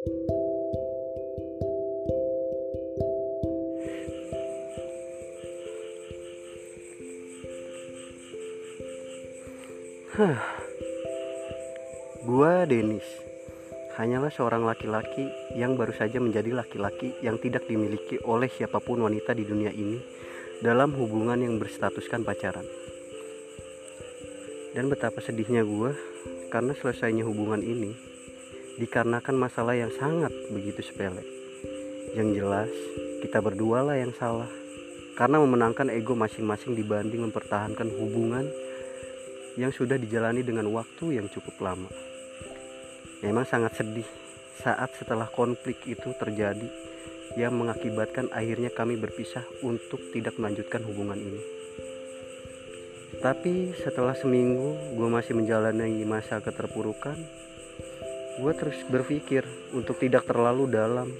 Gua Denis hanyalah seorang laki-laki yang baru saja menjadi laki-laki yang tidak dimiliki oleh siapa pun wanita di dunia ini dalam hubungan yang berstatuskan pacaran. Dan betapa sedihnya gua karena selesainya hubungan ini dikarenakan masalah yang sangat begitu sepele. Yang jelas, kita berdua lah yang salah karena memenangkan ego masing-masing dibanding mempertahankan hubungan yang sudah dijalani dengan waktu yang cukup lama. Memang sangat sedih saat setelah konflik itu terjadi yang mengakibatkan akhirnya kami berpisah untuk tidak melanjutkan hubungan ini. Tapi setelah seminggu gue masih menjalani masa keterpurukan, gue terus berpikir untuk tidak terlalu dalam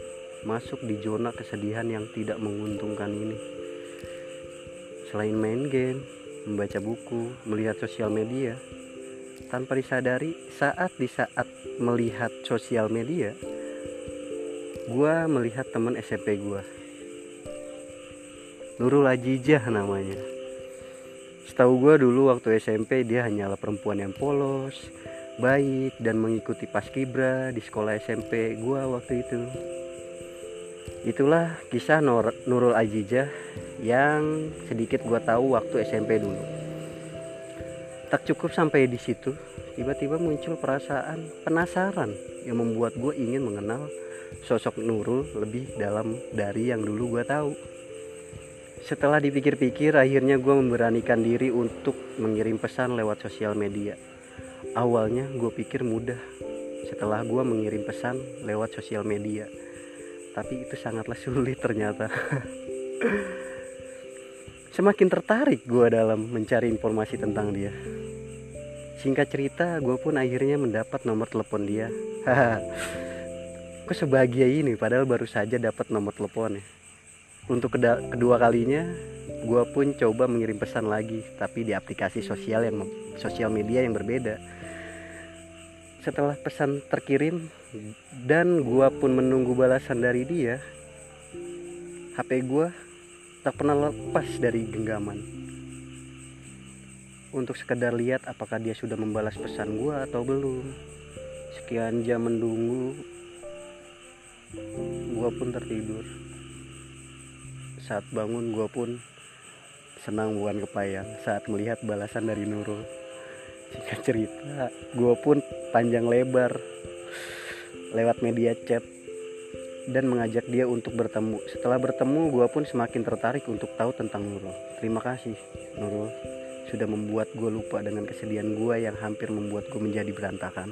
masuk di zona kesedihan yang tidak menguntungkan ini. Selain main game, membaca buku, melihat sosial media. Tanpa disadari, saat di saat melihat sosial media, gue melihat teman SMP gue. Nurul Ajijah namanya. Setahu gue dulu waktu SMP dia hanyalah perempuan yang polos, baik dan mengikuti paskibra di sekolah SMP gue waktu itu. Itulah kisah Nur Nurul Ajijah yang sedikit gue tahu waktu SMP dulu. Tak cukup sampai di situ, tiba-tiba muncul perasaan penasaran yang membuat gue ingin mengenal sosok Nurul lebih dalam dari yang dulu gue tahu. Setelah dipikir-pikir, akhirnya gue memberanikan diri untuk mengirim pesan lewat sosial media. Awalnya gue pikir mudah setelah gue mengirim pesan lewat sosial media. Tapi itu sangatlah sulit ternyata. semakin tertarik gue dalam mencari informasi tentang dia. Singkat cerita, gue pun akhirnya mendapat nomor telepon dia. Kok sebahagia ini padahal baru saja dapat nomor teleponnya. Untuk kedua kalinya, gue pun coba mengirim pesan lagi, tapi di aplikasi sosial yang sosial media yang berbeda. Setelah pesan terkirim dan gue pun menunggu balasan dari dia, HP gue tak pernah lepas dari genggaman. Untuk sekedar lihat apakah dia sudah membalas pesan gua atau belum. Sekian jam menunggu gua pun tertidur. Saat bangun gua pun senang bukan kepayang saat melihat balasan dari Nurul singkat cerita gua pun panjang lebar lewat media chat dan mengajak dia untuk bertemu. Setelah bertemu, gue pun semakin tertarik untuk tahu tentang Nurul. Terima kasih, Nurul, sudah membuat gue lupa dengan kesedihan gue yang hampir membuat gue menjadi berantakan.